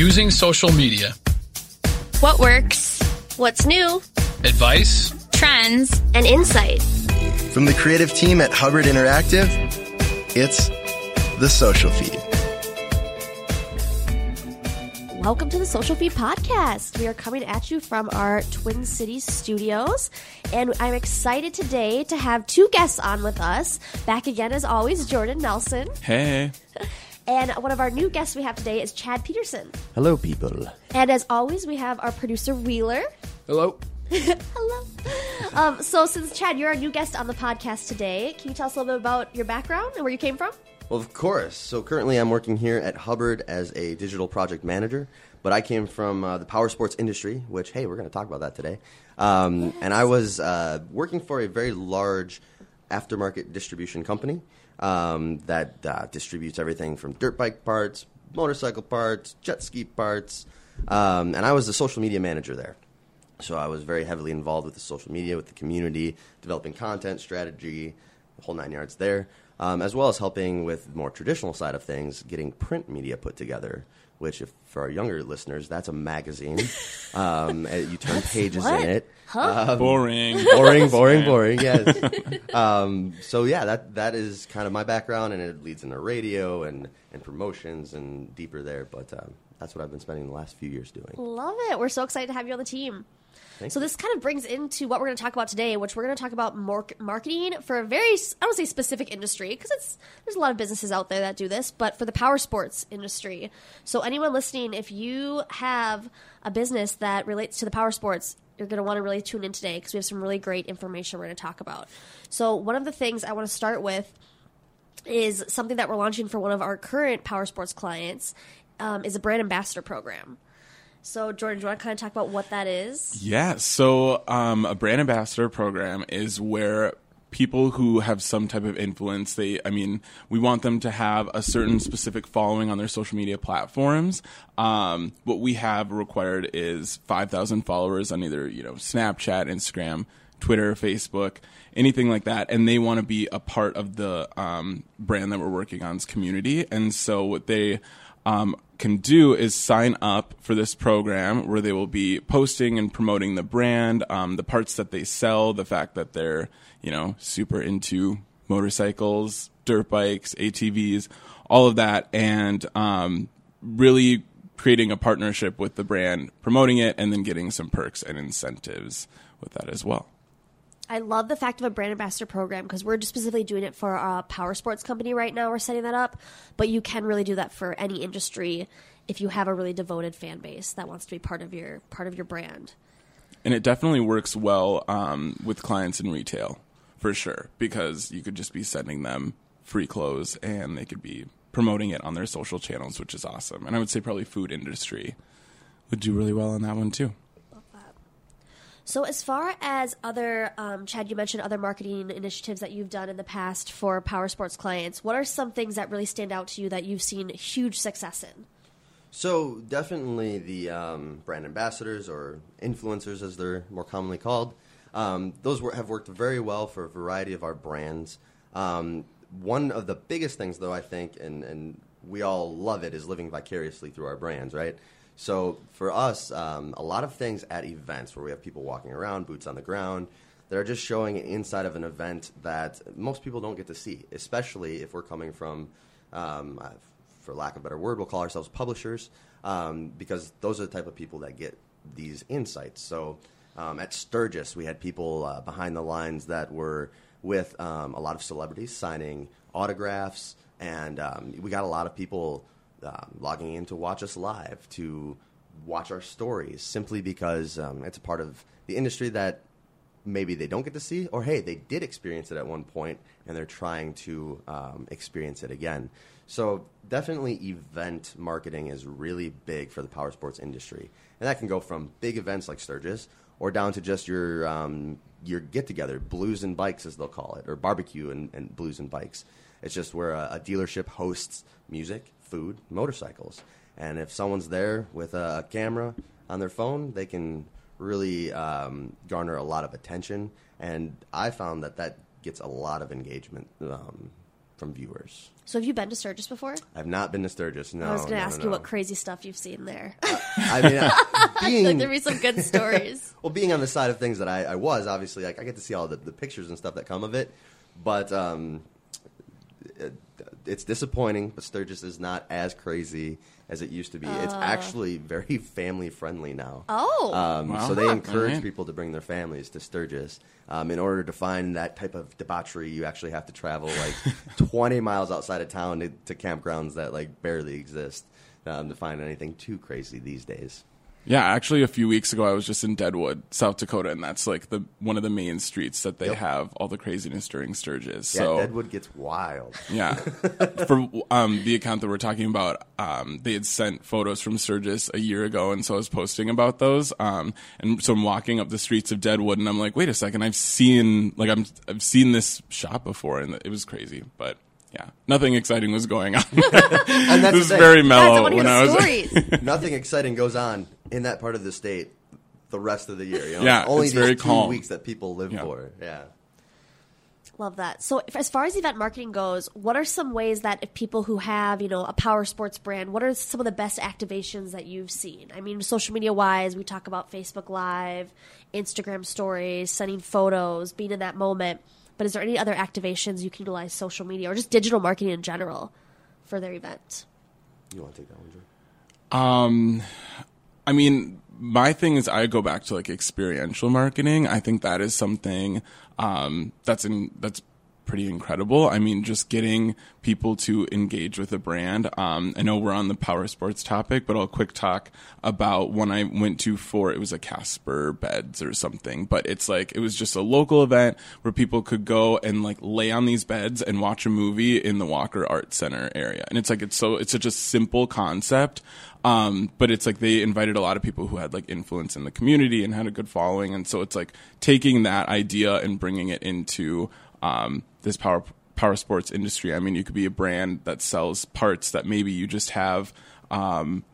Using social media. What works? What's new? Advice. Trends. And insight. From the creative team at Hubbard Interactive, it's the social feed. Welcome to the Social Feed Podcast. We are coming at you from our Twin Cities studios, and I'm excited today to have two guests on with us. Back again, as always, Jordan Nelson. Hey. And one of our new guests we have today is Chad Peterson. Hello, people. And as always, we have our producer, Wheeler. Hello. Hello. Um, so, since Chad, you're our new guest on the podcast today, can you tell us a little bit about your background and where you came from? Well, of course. So currently, I'm working here at Hubbard as a digital project manager. But I came from uh, the power sports industry, which hey, we're going to talk about that today. Um, yes. And I was uh, working for a very large aftermarket distribution company um, that uh, distributes everything from dirt bike parts, motorcycle parts, jet ski parts, um, and I was the social media manager there. So I was very heavily involved with the social media, with the community, developing content strategy, the whole nine yards there um, as well as helping with the more traditional side of things, getting print media put together. Which, if for our younger listeners, that's a magazine. Um, you turn pages what? in it. Huh? Um, boring, boring, boring, boring. Yes. Um, so yeah, that that is kind of my background, and it leads into radio and and promotions and deeper there. But um, that's what I've been spending the last few years doing. Love it. We're so excited to have you on the team. Thank so you. this kind of brings into what we're going to talk about today, which we're going to talk about mar- marketing for a very I don't say specific industry because it's there's a lot of businesses out there that do this, but for the power sports industry. So anyone listening, if you have a business that relates to the power sports, you're going to want to really tune in today because we have some really great information we're going to talk about. So one of the things I want to start with is something that we're launching for one of our current power sports clients um, is a brand ambassador program. So, Jordan, do you want to kind of talk about what that is? Yeah. So, um, a brand ambassador program is where people who have some type of influence they i mean we want them to have a certain specific following on their social media platforms um, what we have required is 5000 followers on either you know snapchat instagram twitter facebook anything like that and they want to be a part of the um, brand that we're working on's community and so what they um, can do is sign up for this program where they will be posting and promoting the brand, um, the parts that they sell, the fact that they're, you know, super into motorcycles, dirt bikes, ATVs, all of that, and um, really creating a partnership with the brand, promoting it, and then getting some perks and incentives with that as well. I love the fact of a brand ambassador program because we're just specifically doing it for a power sports company right now. We're setting that up, but you can really do that for any industry if you have a really devoted fan base that wants to be part of your part of your brand. And it definitely works well um, with clients in retail for sure because you could just be sending them free clothes and they could be promoting it on their social channels, which is awesome. And I would say probably food industry would do really well on that one too. So, as far as other, um, Chad, you mentioned other marketing initiatives that you've done in the past for power sports clients. What are some things that really stand out to you that you've seen huge success in? So definitely the um, brand ambassadors or influencers, as they're more commonly called. Um, those have worked very well for a variety of our brands. Um, one of the biggest things, though, I think, and, and we all love it, is living vicariously through our brands, right? So for us, um, a lot of things at events where we have people walking around, boots on the ground, that are just showing inside of an event that most people don't get to see, especially if we're coming from, um, for lack of a better word, we'll call ourselves publishers, um, because those are the type of people that get these insights. So um, at Sturgis, we had people uh, behind the lines that were with um, a lot of celebrities signing autographs, and um, we got a lot of people um, logging in to watch us live, to watch our stories, simply because um, it's a part of the industry that maybe they don't get to see, or hey, they did experience it at one point and they're trying to um, experience it again. So definitely, event marketing is really big for the power sports industry, and that can go from big events like Sturgis or down to just your um, your get together, blues and bikes as they'll call it, or barbecue and, and blues and bikes. It's just where a, a dealership hosts music, food, motorcycles, and if someone's there with a camera on their phone, they can really um, garner a lot of attention. And I found that that gets a lot of engagement um, from viewers. So have you been to Sturgis before? I've not been to Sturgis. No, I was going to no, ask no, you no. what crazy stuff you've seen there. I mean, uh, being like there'd be some good stories. well, being on the side of things that I, I was, obviously, like I get to see all the, the pictures and stuff that come of it, but um, it's disappointing. But Sturgis is not as crazy as it used to be. it's actually very family friendly now. Oh. Um, Wow. So they encourage Alright. people to bring their families to Sturgis. Um, in order to find that type of debauchery, you actually have to travel like 20 miles outside of town to, to campgrounds that like barely exist um, to find anything too crazy these days. Yeah, actually, a few weeks ago, I was just in Deadwood, South Dakota, and that's like the one of the main streets that they Yep. have all the craziness during Sturgis. Yeah, so Deadwood gets wild. Yeah. For um, the account that we're talking about, um, they had sent photos from Sturgis a year ago, and so I was posting about those. Um, and so I'm walking up the streets of Deadwood, and I'm like, wait a second, I've seen like I'm I've seen this shop before, and it was crazy, but. Yeah, nothing exciting was going on. And that's it was the thing. very mellow want when I was. stories. Nothing exciting goes on in that part of the state the rest of the year. You know? Yeah, only it's these very two calm. weeks that people live Yeah. for. Yeah. Love that. So, if, as far as event marketing goes, what are some ways that if people who have, you know, a power sports brand, what are some of the best activations that you've seen? I mean, social media wise, we talk about Facebook Live, Instagram stories, sending photos, being in that moment. But is there any other activations you can utilize social media or just digital marketing in general for their event? You want to take that one, Drew? Um, I mean, my thing is I go back to like experiential marketing. I think that is something um, that's in that's pretty incredible. I mean, just getting people to engage with a brand. Um, I know we're on the power sports topic, but I'll quick talk about when I went to for it was a Casper beds or something, but it's like it was just a local event where people could go and like lay on these beds and watch a movie in the Walker Art Center area. And it's like it's so it's such a simple concept. Um, but it's like they invited a lot of people who had like influence in the community and had a good following. And so it's like taking that idea and bringing it into um, this power power sports industry. I mean, you could be a brand that sells parts that maybe you just have um,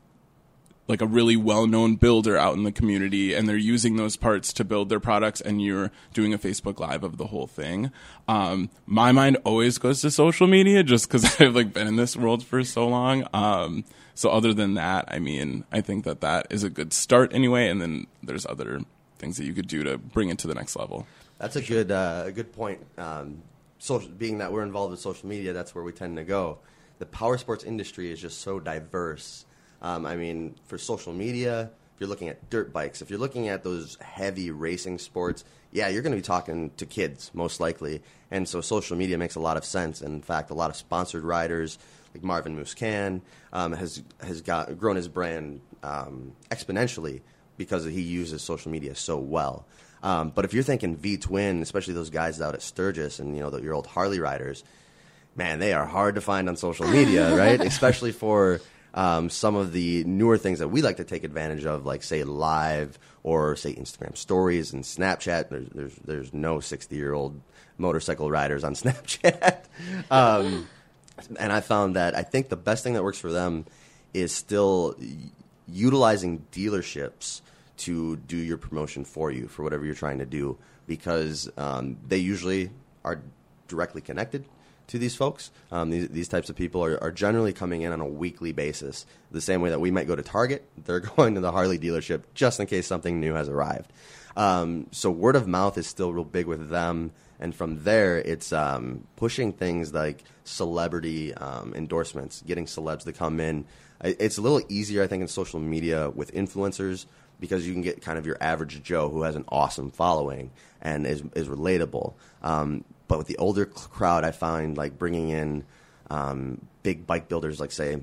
like a really well-known builder out in the community and they're using those parts to build their products and you're doing a facebook live of the whole thing. Um, my mind always goes to social media just because i've like been in this world for so long. Um, so other than that i mean i think that that is a good start anyway and then there's other things that you could do to bring it to the next level That's a good uh, a good point. Um, social, being that we're involved with social media, that's where we tend to go. The power sports industry is just so diverse. Um, I mean, for social media, if you're looking at dirt bikes, if you're looking at those heavy racing sports, yeah, you're going to be talking to kids most likely, and so social media makes a lot of sense. And in fact, a lot of sponsored riders like Marvin Musquin um, has has got grown his brand um, exponentially because he uses social media so well. Um, but if you're thinking V twin, especially those guys out at Sturgis and you know the, your old Harley riders, man, they are hard to find on social media, right? especially for um, some of the newer things that we like to take advantage of, like say live or say Instagram stories and Snapchat. There's there's, there's no 60 year old motorcycle riders on Snapchat. um, and I found that I think the best thing that works for them is still utilizing dealerships to do your promotion for you for whatever you're trying to do because um, they usually are directly connected to these folks. Um, these, these types of people are, are generally coming in on a weekly basis. The same way that we might go to Target, they're going to the Harley dealership just in case something new has arrived. Um, so word of mouth is still real big with them, and from there, it's um, pushing things like celebrity um, endorsements, getting celebs to come in. It's a little easier, I think, in social media with influencers because you can get kind of your average Joe who has an awesome following and is is relatable. Um, but with the older crowd, I find like bringing in um, big bike builders, like say,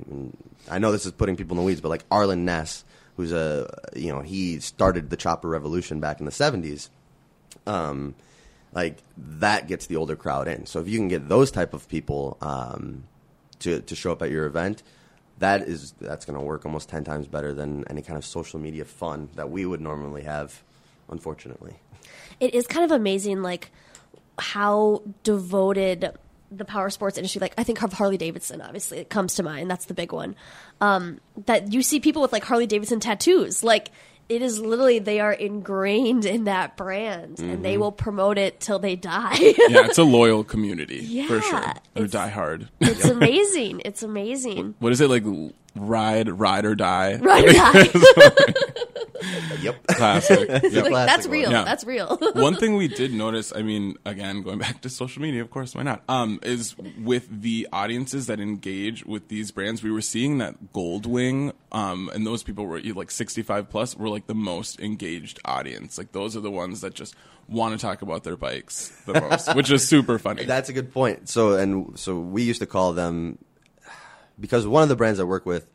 I know this is putting people in the weeds, but like Arlen Ness, who's a you know he started the chopper revolution back in the seventies. Um, like that gets the older crowd in. So if you can get those type of people um, to to show up at your event, that is that's going to work almost ten times better than any kind of social media fun that we would normally have. Unfortunately, it is kind of amazing like how devoted the power sports industry like i think of harley davidson obviously it comes to mind that's the big one um, that you see people with like harley davidson tattoos like it is literally they are ingrained in that brand and Mm-hmm. they will promote it till they die. yeah, it's a loyal community for sure. Yeah, They're it's- die hard. it's amazing. It's amazing. What is it like? Ride, ride or die. Right, right. Yep. Classic. Yep. Like, that's Classic one. real. Yeah. That's real. One thing we did notice, I mean, again, going back to social media, of course, why not? Um, is with the audiences that engage with these brands, we were seeing that Goldwing, um, and those people were like 65 plus, were like the most engaged audience. Like those are the ones that just want to talk about their bikes the most, which is super funny. That's a good point. So and so we used to call them because one of the brands I work with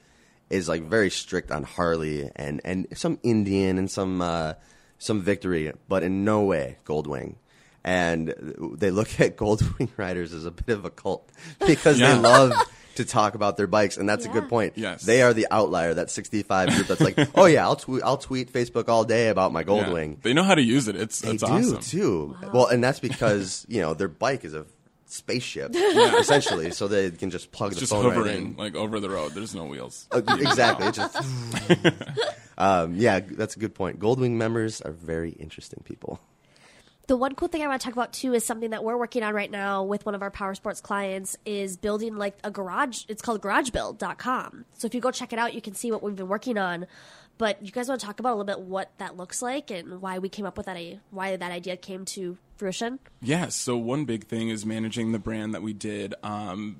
is like very strict on Harley and and some Indian and some uh, some Victory, but in no way Goldwing. And they look at Goldwing riders as a bit of a cult because Yeah. they love to talk about their bikes, and that's a good point. Yes. they are the outlier, that 65 group that's like, oh yeah, I'll tweet, I'll tweet Facebook all day about my Yeah. Goldwing. They know how to use it. It's They it's do awesome. too. Well, and that's because you know their bike is a spaceship yeah. essentially, so they can just plug It's the just phone right in. like over the road. There's no wheels. Uh, exactly. It's just. um, yeah, that's a good point. Goldwing members are very interesting people. The one cool thing I want to talk about too is something that we're working on right now with one of our power sports clients is building like a garage. It's called garagebuild.com. So if you go check it out, you can see what we've been working on. But you guys want to talk about a little bit what that looks like and why we came up with that, why that idea came to fruition? Yeah, so one big thing is managing the brand that we did um,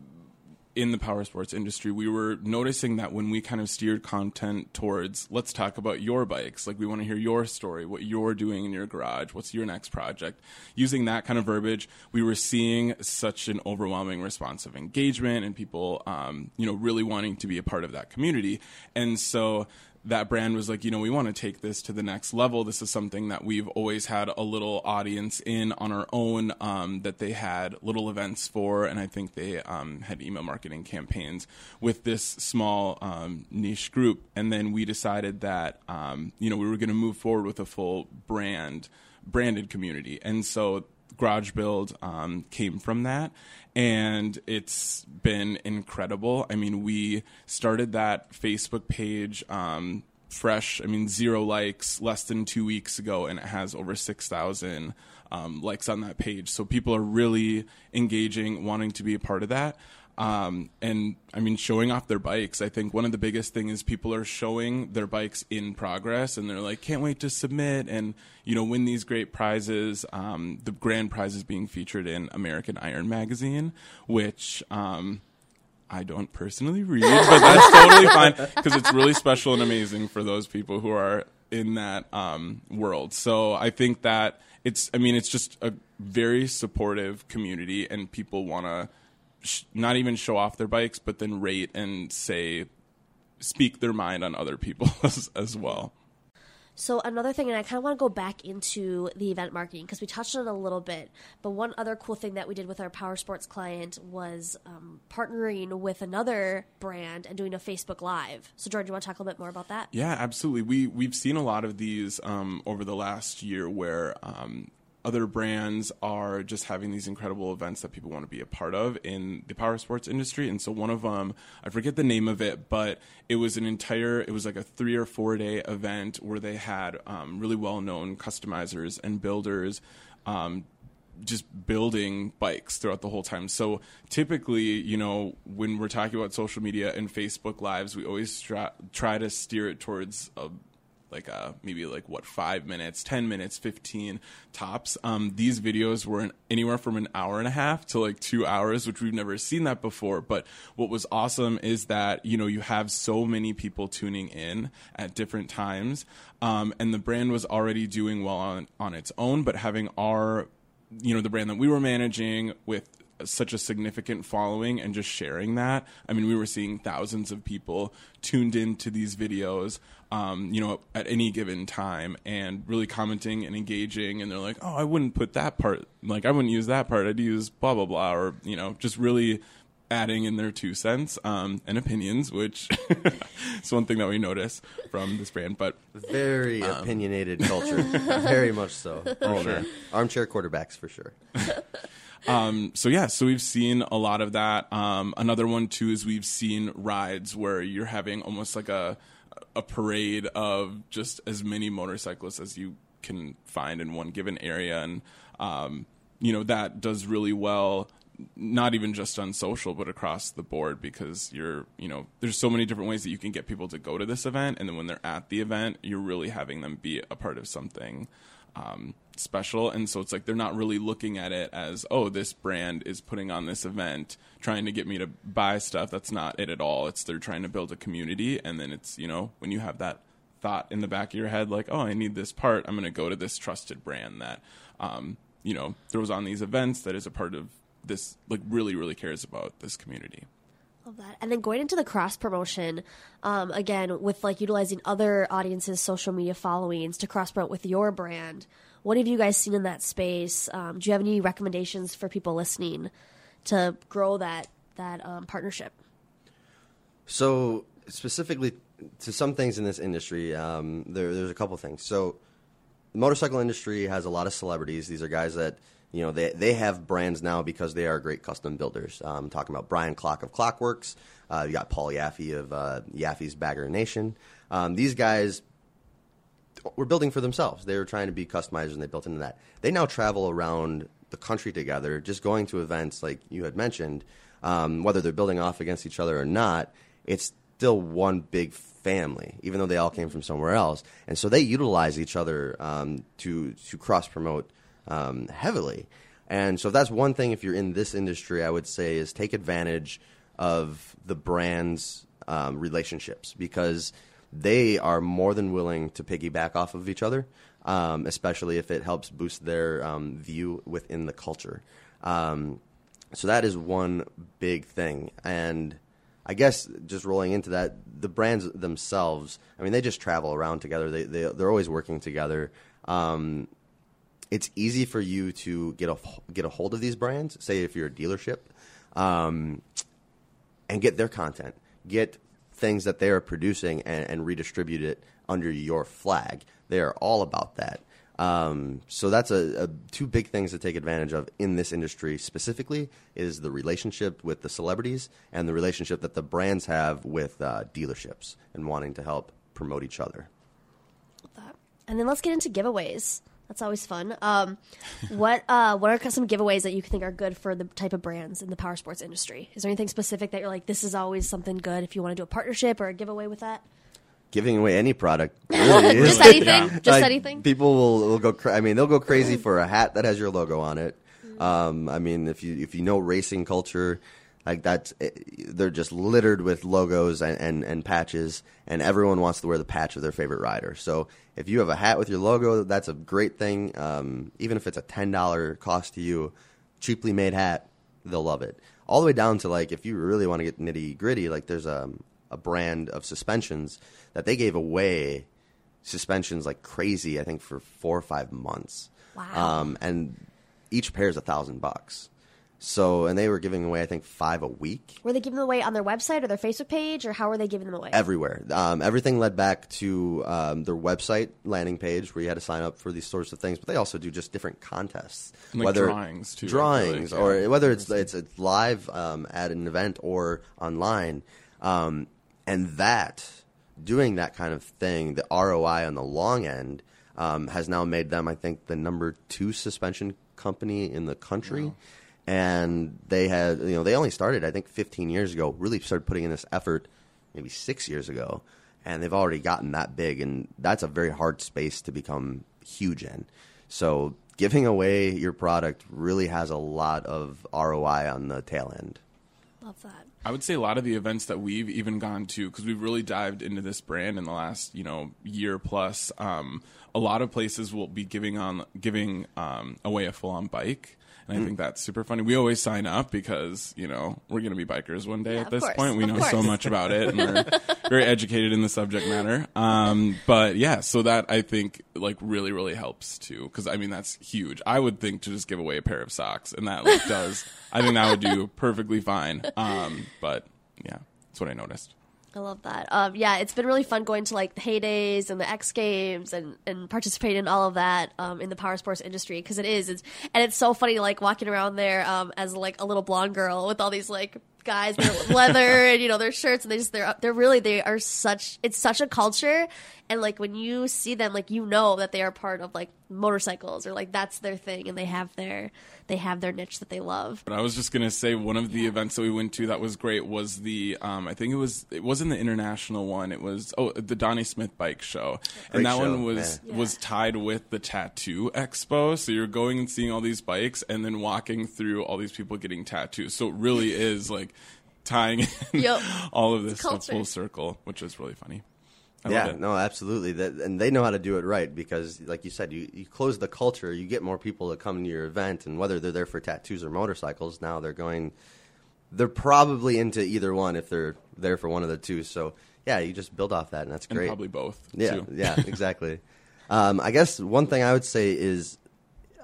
in the power sports industry. We were noticing that when we kind of steered content towards, let's talk about your bikes, like we want to hear your story, what you're doing in your garage, what's your next project. Using that kind of verbiage, we were seeing such an overwhelming response of engagement and people, um, you know, really wanting to be a part of that community. And so that brand was like, you know, we want to take this to the next level. This is something that we've always had a little audience in on our own um, that they had little events for, and I think they um, had email marketing campaigns with this small um, niche group. And then we decided that um, you know we were going to move forward with a full brand branded community, and so Garage Build um, came from that, and it's been incredible. I mean, we started that Facebook page um, fresh. I mean, zero likes less than two weeks ago, and it has over six thousand um, likes on that page. So people are really engaging, wanting to be a part of that. Um, and I mean, showing off their bikes. I think one of the biggest things is people are showing their bikes in progress, and they're like, can't wait to submit and you know win these great prizes. Um, the grand prize is being featured in American Iron magazine, which. Um, I don't personally read, but that's totally fine because it's really special and amazing for those people who are in that um, world. So I think that it's, I mean, it's just a very supportive community, and people want to sh- not even show off their bikes, but then rate and say, speak their mind on other people as, as well. So another thing, and I kind of want to go back into the event marketing because we touched on it a little bit. But one other cool thing that we did with our power sports client was um, partnering with another brand and doing a Facebook Live. So George, you want to talk a little bit more about that? Yeah, absolutely. We we've seen a lot of these um, over the last year where um, other brands are just having these incredible events that people want to be a part of in the power sports industry. And so one of them, I forget the name of it, but it was an entire, it was like a three or four day event where they had um, really well known customizers and builders. Um, just building bikes throughout the whole time. So typically, you know, when we're talking about social media and Facebook lives, we always try, try to steer it towards a like uh maybe like what five minutes, ten minutes, fifteen tops. Um, these videos were an, anywhere from an hour and a half to like two hours, which we've never seen that before. But what was awesome is that you know you have so many people tuning in at different times, um, and the brand was already doing well on on its own, but having our you know the brand that we were managing with such a significant following and just sharing that i mean we were seeing thousands of people tuned into these videos um, you know at any given time and really commenting and engaging and they're like oh i wouldn't put that part like i wouldn't use that part i'd use blah blah blah or you know just really adding in their two cents um, and opinions which is one thing that we notice from this brand but Very opinionated culture. Very much so. Oh, man. Armchair quarterbacks for sure. Um, so yeah, so we've seen a lot of that. Um, another one too is we've seen rides where you're having almost like a a parade of just as many motorcyclists as you can find in one given area, and um, you know that does really well. Not even just on social, but across the board, because you're, you know, there's so many different ways that you can get people to go to this event, and then when they're at the event, you're really having them be a part of something um, special. And so it's like they're not really looking at it as, oh, this brand is putting on this event, trying to get me to buy stuff. That's not it at all. It's they're trying to build a community. And then it's, you know, when you have that thought in the back of your head, like, oh, I need this part, I'm going to go to this trusted brand that, um, you know, throws on these events that is a part of this, like, really, really cares about this community. Love that. And then going into the cross promotion, um, again, with like utilizing other audiences' social media followings to cross promote with your brand. What have you guys seen in that space? Um, do you have any recommendations for people listening to grow that that um, partnership? So specifically to some things in this industry, um, there, there's a couple things. So the motorcycle industry has a lot of celebrities. These are guys that you know they they have brands now because they are great custom builders. I'm um, talking about Brian Klock of Klock Werks, uh, you got Paul Yaffe of uh, Yaffe's Bagger Nation. Um, these guys were building for themselves. They were trying to be customizers, and they built into that. They now travel around the country together, just going to events like you had mentioned. Um, whether they're building off against each other or not, it's still one big family, even though they all came from somewhere else. And so they utilize each other um, to to cross promote um, heavily. And so that's one thing. If you're in this industry, I would say is take advantage of the brands' um, relationships because they are more than willing to piggyback off of each other, um, especially if it helps boost their um, view within the culture. Um, so that is one big thing. And I guess just rolling into that, the brands themselves, I mean, they just travel around together. They, they, they're always working together. Um, it's easy for you to get a, get a hold of these brands, say if you're a dealership, um, and get their content. Get things that they are producing and, and redistribute it under your flag. They are all about that. Um, so that's a, a, two big things to take advantage of in this industry specifically is the relationship with the celebrities and the relationship that the brands have with uh, dealerships and wanting to help promote each other. And then let's get into giveaways. That's always fun. Um, what uh, what are some giveaways that you think are good for the type of brands in the power sports industry? Is there anything specific that you're like, this is always something good if you want to do a partnership or a giveaway with that? Giving away any product, really just anything, Yeah. just Like, anything. People will, will go. Cra- I mean, they'll go crazy for a hat that has your logo on it. Um, I mean, if you if you know racing culture, like that's eh, they're just littered with logos and, and, and patches, and everyone wants to wear the patch of their favorite rider. So if you have a hat with your logo, that's a great thing. Um, even if it's a ten dollar cost to you, cheaply made hat, they'll love it. All the way down to like if you really want to get nitty gritty, like there's a a brand of suspensions that they gave away suspensions like crazy. I think for four or five months. Wow. Um, and each pair is a thousand bucks. So, and they were giving away, I think, five a week Were they giving them away on their website or their Facebook page, or how were they giving them away? everywhere. Um, everything led back to um, their website landing page where you had to sign up for these sorts of things. But they also do just different contests, And, like, drawings, too, drawings, like, or whether it's it's, it's live um, at an event or online. Um, and that doing that kind of thing, the ROI on the long end um, has now made them, I think, the number two suspension company in the country. And they had, you know, they only started, I think, 15 years ago. Really started putting in this effort maybe six years ago, and they've already gotten that big, and that's a very hard space to become huge in. So giving away your product really has a lot of ROI on the tail end. Love that. I would say a lot of the events that we've even gone to because we've really dived into this brand in the last you know year plus. Um, a lot of places will be giving on giving um, away a full on bike. And Mm. I think that's super funny. We always sign up because you know we're going to be bikers one day Yeah, at this course, point. We know so much about it, and we're very educated in the subject matter. Um, but yeah, so that I think like really really helps too because I mean that's huge. I would think to just give away a pair of socks, and that like, does. I think that would do perfectly fine. Um, but yeah, that's what I noticed. I love that. Um, yeah, it's been really fun going to like the Hay Days and the X Games and and participate in all of that um, in the power sports industry because it is, it's, and it's so funny like walking around there um, as like a little blonde girl with all these like guys in their leather and you know their shirts and they just they're they're really they are such it's such a culture. And like when you see them like you know that they are part of like motorcycles or like that's their thing and they have their they have their niche that they love. But I was just gonna say one of the events that we went to that was great was the um, I think it was it wasn't the international one. It was oh the Donnie Smith bike show. And that show, one was man. was tied with the tattoo expo. So you're going and seeing all these bikes and then walking through all these people getting tattoos. So it really is like tying in Yep. all of this culture. full circle which is really funny. I yeah, no, absolutely. That, and they know how to do it right because, like you said, you, you close the culture, you get more people to come to your event, and whether they're there for tattoos or motorcycles, now they're going. They're probably into either one if they're there for one of the two. So yeah, you just build off that, and that's and great. probably both. Yeah, too. yeah, exactly. um, I guess one thing I would say is,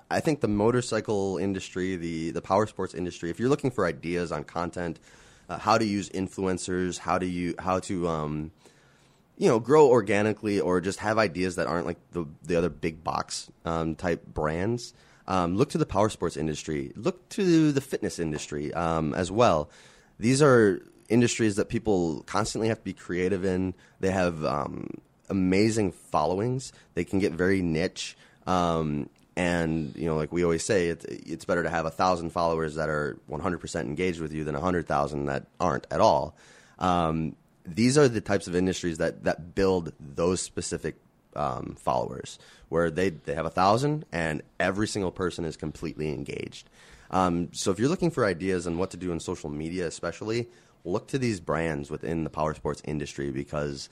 I think the motorcycle industry, the the power sports industry, if you're looking for ideas on content, uh, how to use influencers, how to you how to um, you know grow organically, or just have ideas that aren't like the the other big box um, type brands. Um, look to the power sports industry. Look to the fitness industry um, as well. These are industries that people constantly have to be creative in. They have um, amazing followings. They can get very niche. Um, and you know, like we always say, it's, it's better to have a thousand followers that are 100% engaged with you than a hundred thousand that aren't at all. Um, these are the types of industries that that build those specific um, followers, where they they have a thousand and every single person is completely engaged. Um, so if you're looking for ideas on what to do in social media, especially, look to these brands within the power sports industry because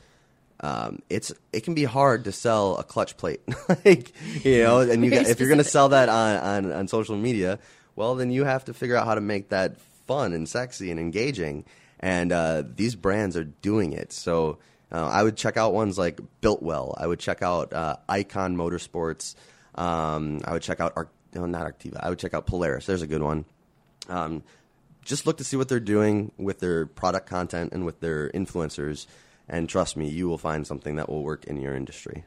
um, it's it can be hard to sell a clutch plate, like you know, and you got, if you're going to sell that on, on on social media, well, then you have to figure out how to make that fun and sexy and engaging. And uh, these brands are doing it. So uh, I would check out ones like Biltwell. I would check out uh, Icon Motorsports. Um, I would check out Ar- no, not Activa. I would check out Polaris. There's a good one. Um, just look to see what they're doing with their product content and with their influencers. And trust me, you will find something that will work in your industry.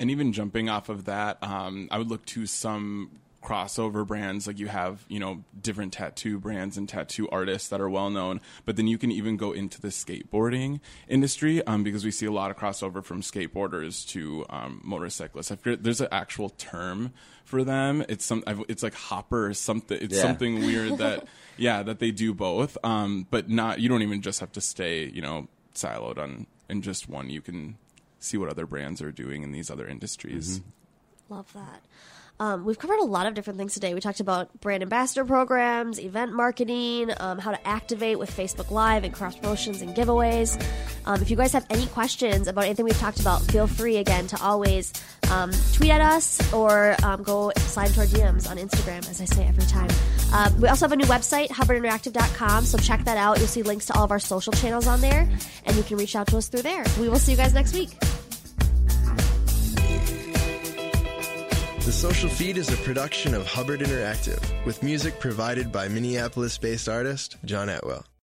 and even jumping off of that, um, I would look to some crossover brands like you have you know different tattoo brands and tattoo artists that are well known but then you can even go into the skateboarding industry um, because we see a lot of crossover from skateboarders to um, motorcyclists I forget, there's an actual term for them it's some I've- it's like hopper or something it's Yeah. something weird that yeah that they do both um, but not you don't even just have to stay you know siloed on in just one you can see what other brands are doing in these other industries Love that. Um, we've covered a lot of different things today. We talked about brand ambassador programs, event marketing, um, how to activate with Facebook Live and cross promotions and giveaways. Um, if you guys have any questions about anything we've talked about, feel free again to always um, tweet at us or um, go slide into our DMs on Instagram, as I say every time. Uh, we also have a new website, hubbardinteractive.com, so check that out. You'll see links to all of our social channels on there, and you can reach out to us through there. We will see you guys next week. The Social Feed is a production of Hubbard Interactive, with music provided by Minneapolis based artist John Atwell.